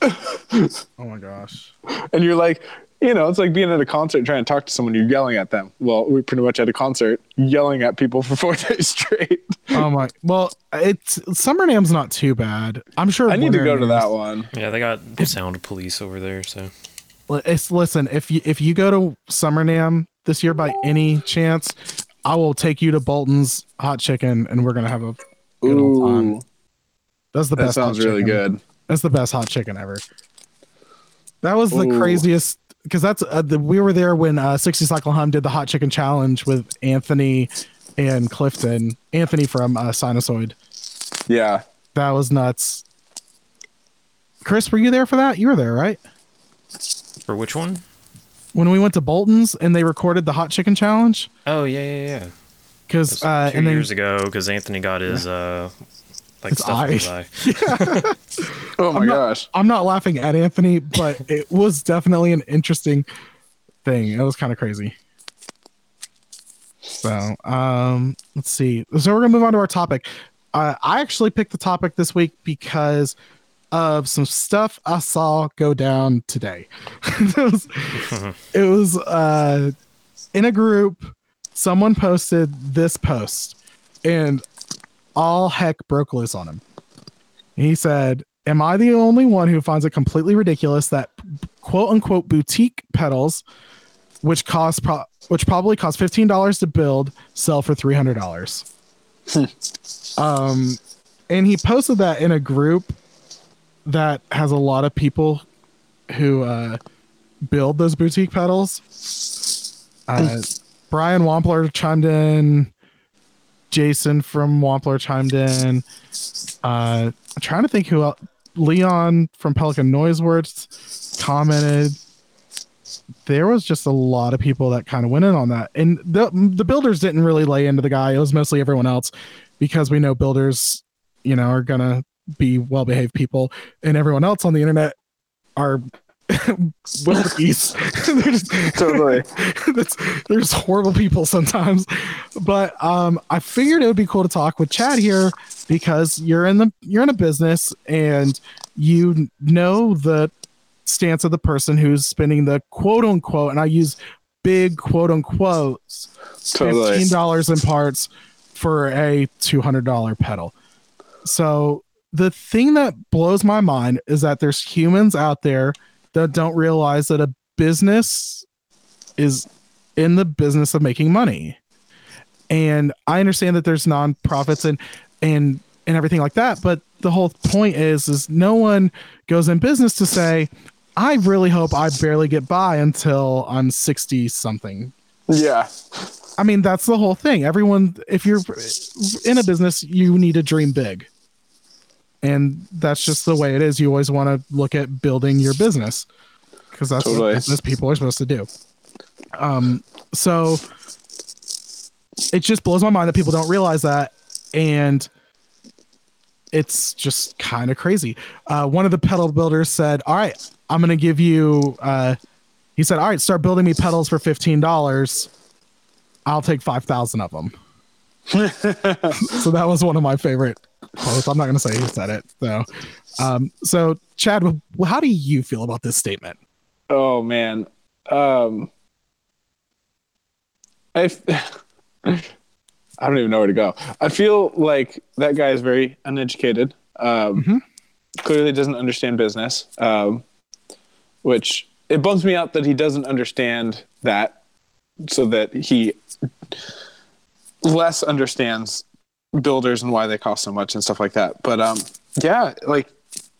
Oh my gosh. And you're like, you know, it's like being at a concert trying to talk to someone, you're yelling at them. Well, we pretty much at a concert yelling at people for four days straight. Oh my. Well, it's Summer NAMM's not too bad. I'm sure. I need to go to that one. Yeah, they got the sound police over there, so It's listen. If you if you go to Summer NAMM this year by any chance, I will take you to Bolton's Hot Chicken, and we're gonna have a good old time. Ooh, That's the that best. sounds hot really chicken. good. That's the best hot chicken ever. That was the Ooh. craziest because that's uh, the, we were there when uh, 60 Cycle Hum did the hot chicken challenge with Anthony and Clifton. Anthony from uh, Sinusoid. Yeah. That was nuts. Chris, were you there for that? You were there, right? for which one? When we went to Bolton's and they recorded the hot chicken challenge Oh yeah, yeah, yeah. because That's uh, two and then years ago, because Anthony got his uh, like His stuff in his eye. eye. Oh my I'm not- gosh. I'm not laughing at Anthony, but it was definitely an interesting thing. It was kind of crazy. So, um, let's see. So we're gonna move on to our topic. Uh, I actually picked the topic this week because of some stuff I saw go down today. it was, it was uh, in a group. Someone posted this post, and all heck broke loose on him. He said, Am I the only one who finds it completely ridiculous that quote unquote boutique pedals, which cost pro- which probably cost fifteen dollars to build, sell for three hundred dollars? um, and he posted that in a group that has a lot of people who uh, build those boutique pedals. Uh, Brian Wampler chimed in. Jason from Wampler chimed in. Uh, I'm trying to think who else. Leon from Pelican Noise Works commented. There was just a lot of people that kind of went in on that, and the the builders didn't really lay into the guy. It was mostly everyone else because we know builders, you know, are gonna be well behaved people, and everyone else on the internet are wildebeest. They're just- Totally. that's, there's horrible people sometimes but um i figured it would be cool to talk with chad here because you're in the you're in a business and you know the stance of the person who's spending the quote unquote and i use big quote unquote Totally. $15 in parts for a $200 pedal so the thing that blows my mind is that there's humans out there that don't realize that a business is in the business of making money. And I understand that there's nonprofits and and and everything like that, but the whole point is is no one goes in business to say, I really hope I barely get by until I'm 60 something. Yeah. I mean, that's the whole thing. Everyone, if you're in a business, you need to dream big. And that's just the way it is. You always want to look at building your business because that's Totally. what business people are supposed to do. Um, so it just blows my mind that people don't realize that. And it's just kind of crazy. Uh, one of the pedal builders said, All right, I'm going to give you, uh, he said, All right, start building me pedals for $15. I'll take 5,000 of them. so that was one of my favorite I'm not going to say who said it. So, um, so Chad, how do you feel about this statement? Oh man. Um I f- I don't even know where to go. I feel like that guy is very uneducated. Um Mhm. clearly doesn't understand business. Um which it bums me out that he doesn't understand that so that he less understands builders and why they cost so much and stuff like that. But um yeah, like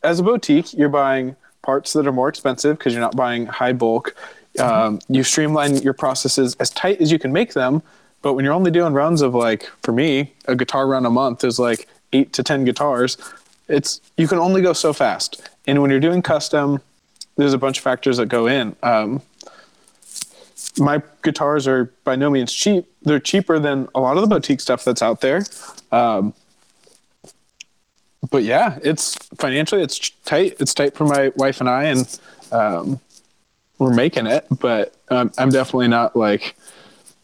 as a boutique, you're buying parts that are more expensive because you're not buying high bulk. Um, you streamline your processes as tight as you can make them. But when you're only doing runs of like, for me, a guitar run a month is like eight to 10 guitars. It's, you can only go so fast. And when you're doing custom, there's a bunch of factors that go in. Um, my guitars are by no means cheap. They're cheaper than a lot of the boutique stuff that's out there. Um, but yeah, it's financially it's tight. It's tight for my wife and I, and um, we're making it. But um, I'm definitely not like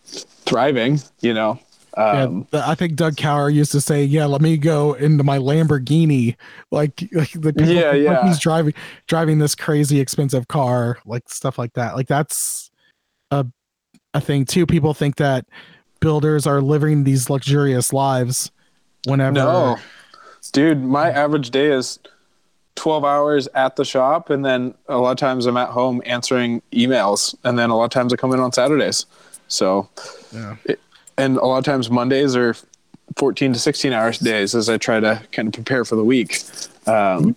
thriving. You know, Um, yeah, I think Doug Kauer used to say, "Yeah, let me go into my Lamborghini." Like, like the people Yeah, like yeah. he's driving driving this crazy expensive car, like stuff like that. Like that's a thing too. People think that builders are living these luxurious lives whenever. No, dude, my average day is 12 hours at the shop, and then a lot of times I'm at home answering emails, and then a lot of times I come in on Saturdays. So, Yeah. it, and a lot of times Mondays are 14 to 16 hours days as I try to kind of prepare for the week. Um,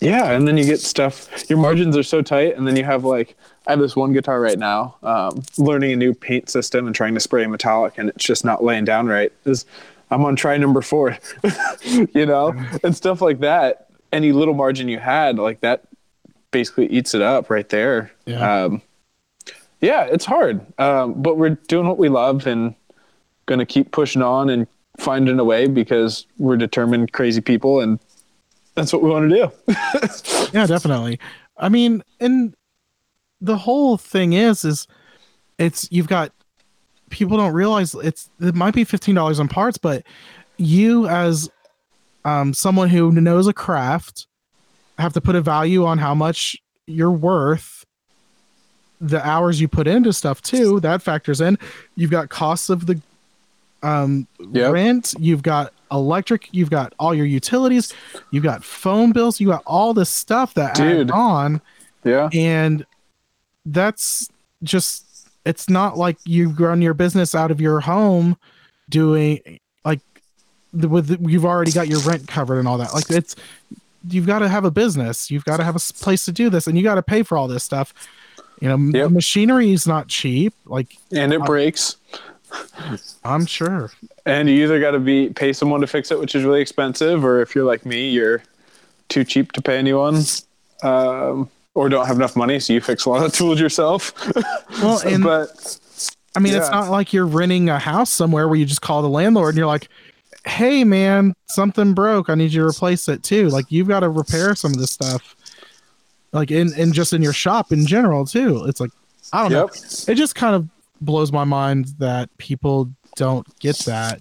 yeah, and then you get stuff. Your margins are so tight, and then you have like I have this one guitar right now, um, learning a new paint system and trying to spray metallic, and it's just not laying down right. Is I'm on try number four, you know, and stuff like that. Any little margin you had, like that, basically eats it up right there. Yeah. Um, yeah, it's hard, um, but we're doing what we love and going to keep pushing on and finding a way because we're determined, crazy people, and that's what we want to do. yeah definitely i mean and the whole thing is is it's you've got people don't realize it's it might be $15 on parts but you as um someone who knows a craft have to put a value on how much you're worth the hours you put into stuff too that factors in you've got costs of the um Yep. rent you've got electric you've got all your utilities you've got phone bills you got all this stuff that Dude. add on Yeah. and that's just it's not like you've run your business out of your home doing like the, with you've already got your rent covered and all that like it's you've got to have a business you've got to have a place to do this and you got to pay for all this stuff you know Yep. machinery is not cheap like And it breaks. i'm sure And you either got to be pay someone to fix it, which is really expensive, or if you're like me, you're too cheap to pay anyone, um, or don't have enough money, so you fix a lot of tools yourself. well and but I mean, it's not like you're renting a house somewhere where you just call the landlord and you're like, "Hey, man, something broke. I need you to replace it too." Like you've got to repair some of this stuff, like in in just in your shop in general too. It's like I don't Yep. know. It just kind of blows my mind that people don't get that,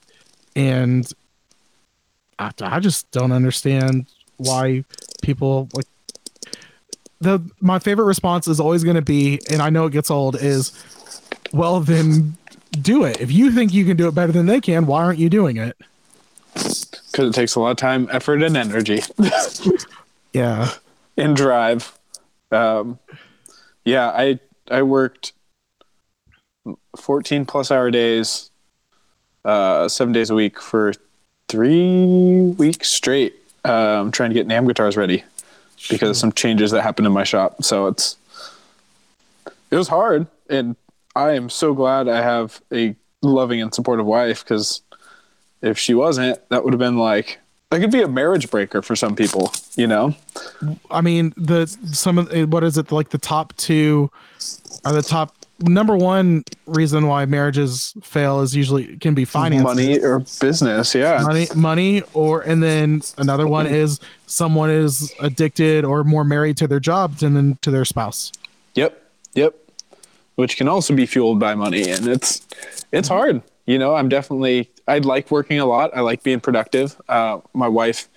and I, I just don't understand why people like the my favorite response is always going to be and i know it gets old is well then do it. If you think you can do it better than they can why aren't you doing it? Because it takes a lot of time, effort, and energy. yeah. And drive. Um, yeah, I I worked fourteen plus hour days, uh, seven days a week for three weeks straight, um, trying to get NAMM guitars ready because of some changes that happened in my shop. So it's it was hard, and I am so glad I have a loving and supportive wife because if she wasn't, that would have been like that could be a marriage breaker for some people, you know. i mean the some of what is it like the top two are the top number one reason why marriages fail is usually can be finance money or business yeah. Money money or and then another one is someone is addicted or more married to their job than than to their spouse. Yep yep. Which can also be fueled by money and it's it's hard. You know i'm definitely i like working a lot. I like being productive. Uh, my wife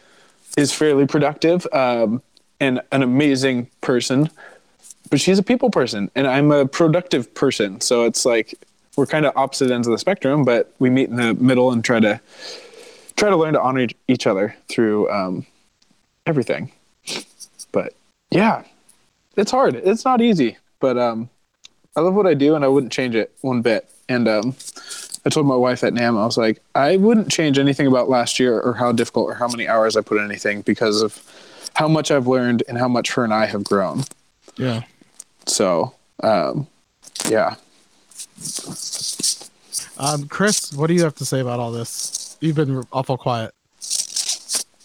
is fairly productive um, and an amazing person but she's a people person and i'm a productive person. So it's like we're kind of opposite ends of the spectrum but we meet in the middle and try to try to learn to honor each other through um, everything. But yeah it's hard. It's not easy but um, i love what i do and i wouldn't change it one bit. And um, i told my wife at NAMM i was like i wouldn't change anything about last year or how difficult or how many hours i put in anything because of how much i've learned and how much her and i have grown. Yeah so um, yeah. Um chris what do you have to say about all this? You've been awful quiet.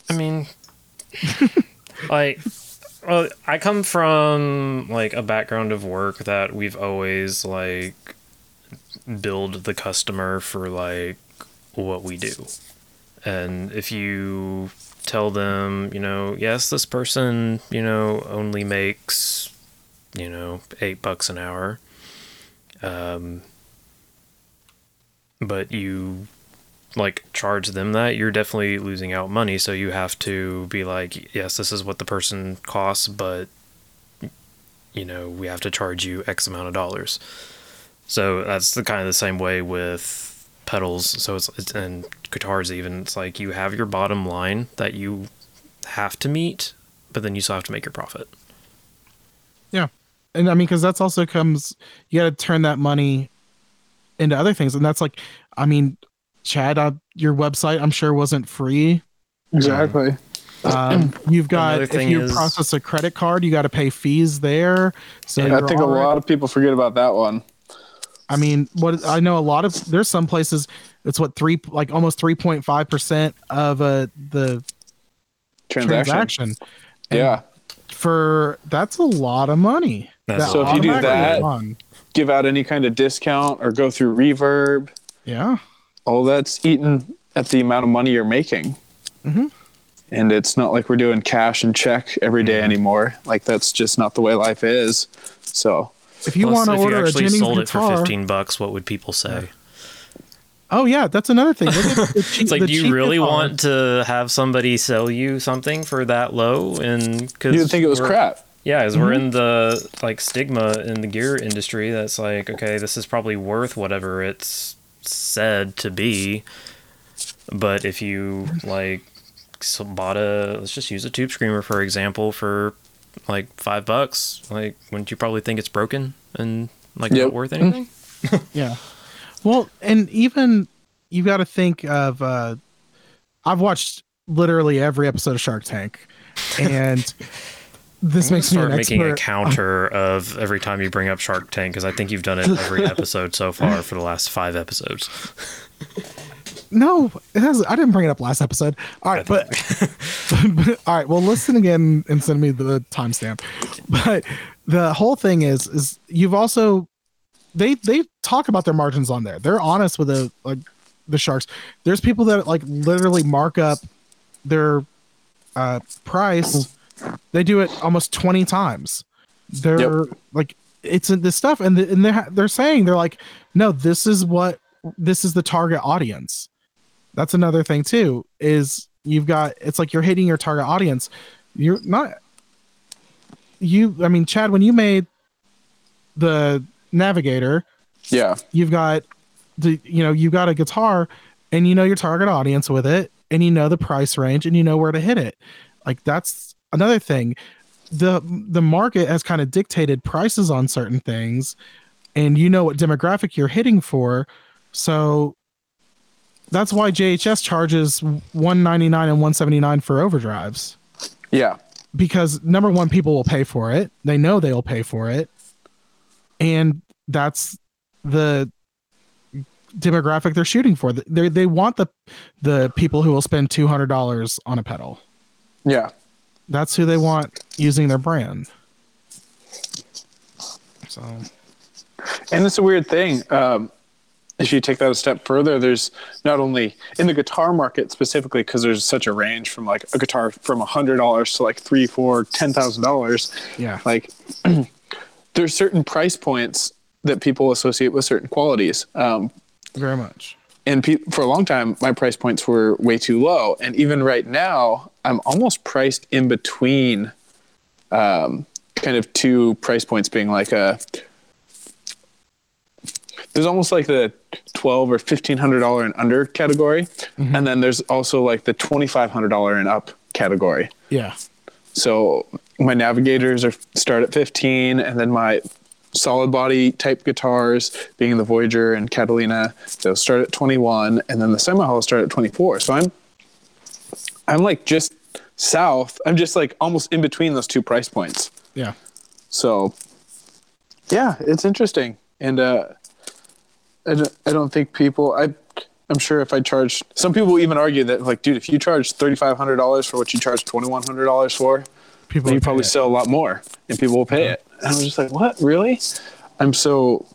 I mean, like, well, I come from like a background of work that we've always like billed the customer for like what we do, and if you tell them, you know, yes, this person, you know, only makes, you know, eight bucks an hour. Um, but you like charge them that, you're definitely losing out money. So you have to be like, yes, this is what the person costs, but you know, we have to charge you X amount of dollars. So that's the kind of the same way with pedals. So it's, it's and guitars even. It's like you have your bottom line that you have to meet, but then you still have to make your profit. Yeah. And I mean, because that's also comes, you got to turn that money into other things. And that's like, I mean, Chad, uh, your website, I'm sure wasn't free. Exactly. Um, you've got, if you is- process a credit card, you got to pay fees there. So I think a already- lot of people forget about that one. I mean, what I know a lot of there's some places it's what three like almost three point five percent of uh, the Transaction. transaction. Yeah. for that's a lot of money. That's That So if you do that, that- is fun. Give out any kind of discount or go through reverb. yeah, all that's eaten at the amount of money you're making. Mhm. And it's not like we're doing cash and check every day anymore. Like that's just not the way life is. So if you want to if you order a actually Jennings sold it for 15 bucks, what would people say? oh yeah, that's another thing. Look at the cheap- It's like, do you really guitar. want to have somebody sell you something for that low? And because you would think it was crap. Yeah, as we're in the like stigma in the gear industry, that's like, okay, this is probably worth whatever it's said to be. But if you like bought a, let's just use a tube screamer for example, for like five bucks, like wouldn't you probably think it's broken and like Yep. not worth anything? Yeah. Well, and even you got to think of. uh I've watched literally every episode of Shark Tank, and this makes me Start an making a counter of every time you bring up Shark Tank because I think you've done it every episode so far for the last five episodes. No, it has. I didn't bring it up last episode. All right, but, but- all right. Well, listen again and send me the timestamp. But the whole thing is, is you've also they they talk about their margins on there. They're honest with the like the sharks. There's people that like literally mark up their uh price. They do it almost twenty times. They're Yep. like it's in this stuff, and the, and they're they're saying they're like, no, this is what this is the target audience that's another thing too is you've got it's like you're hitting your target audience you're not you i mean chad when you made the navigator Yeah. you've got the you know you've got a guitar and you know your target audience with it and you know the price range and you know where to hit it like that's another thing the the market has kind of dictated prices on certain things and you know what demographic you're hitting for. So that's why JHS charges 199 and 179 for overdrives. Yeah. because number one people will pay for it. They know they'll pay for it. And that's the demographic they're shooting for. They they want the the people who will spend $200 on a pedal. Yeah. That's who they want using their brand so And it's a weird thing. Um, if you take that a step further, there's not only in the guitar market specifically, because there's such a range from like a guitar from a hundred dollars to like three, four, ten thousand dollars. yeah Like there's certain price points that people associate with certain qualities. Um, very much and pe- for a long time, my price points were way too low. And even right now, I'm almost priced in between um, kind of two price points being like a there's almost like the twelve or fifteen hundred dollar and under category, and then there's also like the twenty five hundred dollar and up category. yeah So my navigators are start at 15, and then my solid body type guitars, being the Voyager and Catalina, they'll start at 21, and then the semi hollow start at 24. So I'm I'm like just south. I'm just like almost in between those two price points. yeah So yeah, it's interesting, and uh, I don't, I don't think people I. I'm sure if I charge, some people even argue that, like, dude, if you charge thirty five hundred dollars for what you charge twenty one hundred dollars for, people you probably it. sell a lot more and people will pay it. And I'm just like, what? Really? I'm so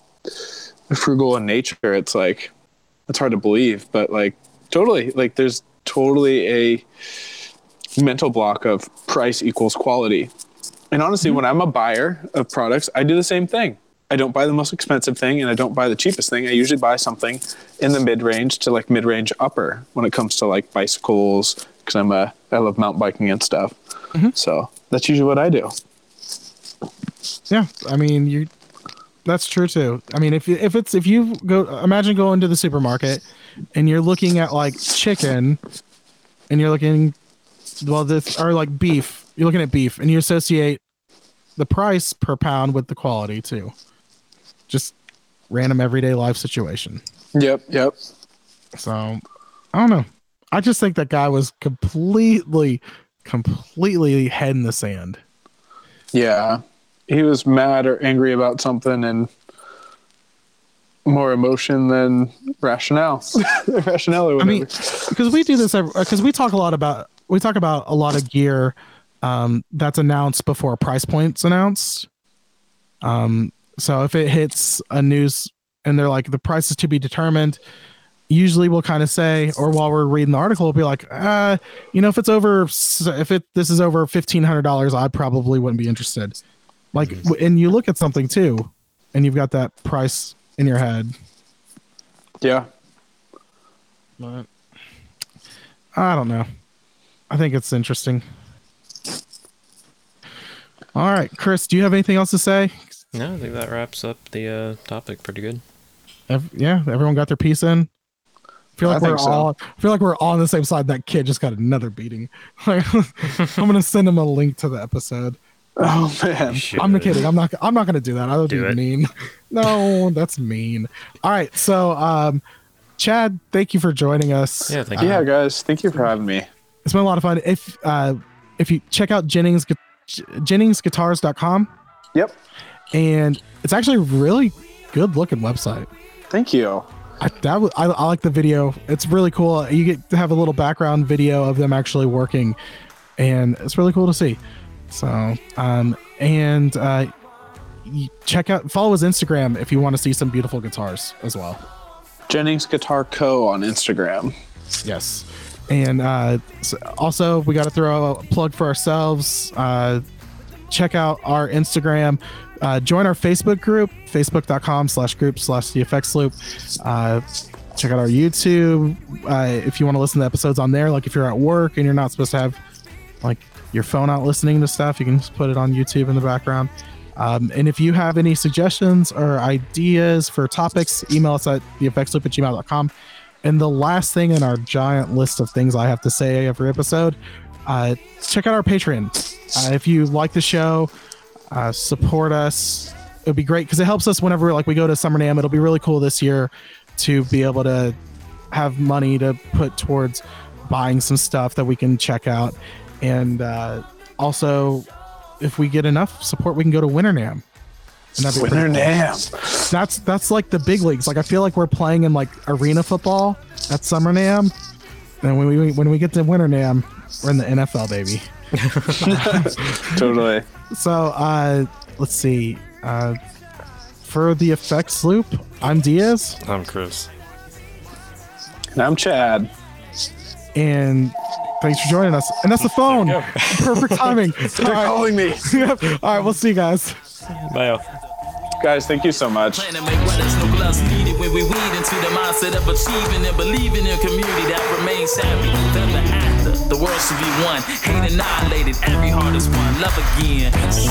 frugal in nature. It's like, it's hard to believe, but like, totally. Like, there's totally a mental block of price equals quality. And honestly, when I'm a buyer of products, I do the same thing. I don't buy the most expensive thing and I don't buy the cheapest thing. I usually buy something in the mid range to like mid range upper when it comes to like bicycles because I'm a I love mountain biking and stuff. Mm-hmm. So that's usually what I do. Yeah, I mean you. That's true too. I mean, if if it's if you go, imagine going to the supermarket and you're looking at like chicken, and you're looking, well, this or like beef. You're looking at beef, and you associate the price per pound with the quality too. Just random everyday life situation. Yep, yep. So I don't know. I just think that guy was completely, completely head in the sand. Yeah. He was mad or angry about something and more emotion than rationale. rationale I mean, because we do this because we talk a lot about we talk about a lot of gear um, that's announced before price points announced. Um, so if it hits a news and they're like the price is to be determined, usually we'll kind of say, or while we're reading the article, we'll be like, uh, you know, if it's over, if it this is over fifteen hundred dollars, I probably wouldn't be interested. Like, and you look at something too, and you've got that price in your head. yeah. But I don't know. I think it's interesting. All right, Chris, do you have anything else to say? No, I think that wraps up the uh, topic pretty good. Ev- yeah, everyone got their piece in. I feel like I we're think so. all I feel like we're all on the same side. That kid just got another beating. Like, I'm gonna send him a link to the episode. Oh man. I'm not kidding. I'm not. I'm not gonna do that. I would Do be it. mean. No, that's mean. All right. So, um, Chad, thank you for joining us. Yeah, thank Uh. Yeah, guys. Thank you for having me. it's been a lot of fun. If uh, if you check out Jennings JenningsGuitars.com, Yep. and it's actually a really good looking website. Thank you. I, that was, I, I like the video. It's really cool. You get to have a little background video of them actually working, and it's really cool to see. So, um, and uh, check out follow his Instagram if you want to see some beautiful guitars as well. Jennings Guitar Co. on Instagram. Yes. And uh, so also, we got to throw a plug for ourselves. Uh, check out our Instagram. Uh, join our Facebook group, facebook.com slash group slash the effects loop. Uh, check out our YouTube. Uh, if you want to listen to episodes on there, like if you're at work and you're not supposed to have like your phone out listening to stuff, you can just put it on YouTube in the background. Um, and if you have any suggestions or ideas for topics, email us at theeffectsloop at gmail.com. And the last thing in our giant list of things I have to say every episode, uh, check out our Patreon. Uh, if you like the show, uh, support us. It would be great because it helps us whenever like we go to Summer NAMM. It'll be really cool this year to be able to have money to put towards buying some stuff that we can check out. And uh, also, if we get enough support, we can go to Winter NAMM. And that'd Winter pretty cool NAMM. that's that's like the big leagues. Like I feel like we're playing in like arena football at Summer NAMM, and when we when we get to Winter NAMM, we're in the NFL, baby. Totally. So uh, let's see. Uh, for the effects loop, I'm Diaz, I'm Chris. And I'm Chad. And thanks for joining us. And that's the phone. Perfect timing. They're right. calling me. Yep. All right, we'll see you guys. Bye. Guys, thank you so much. Plan to make weathers, no gloves needed when we weed into the mindset of achieving and believing in a community that remains happy. The after, the world should be one, hate annihilated, every heart is one, love again. So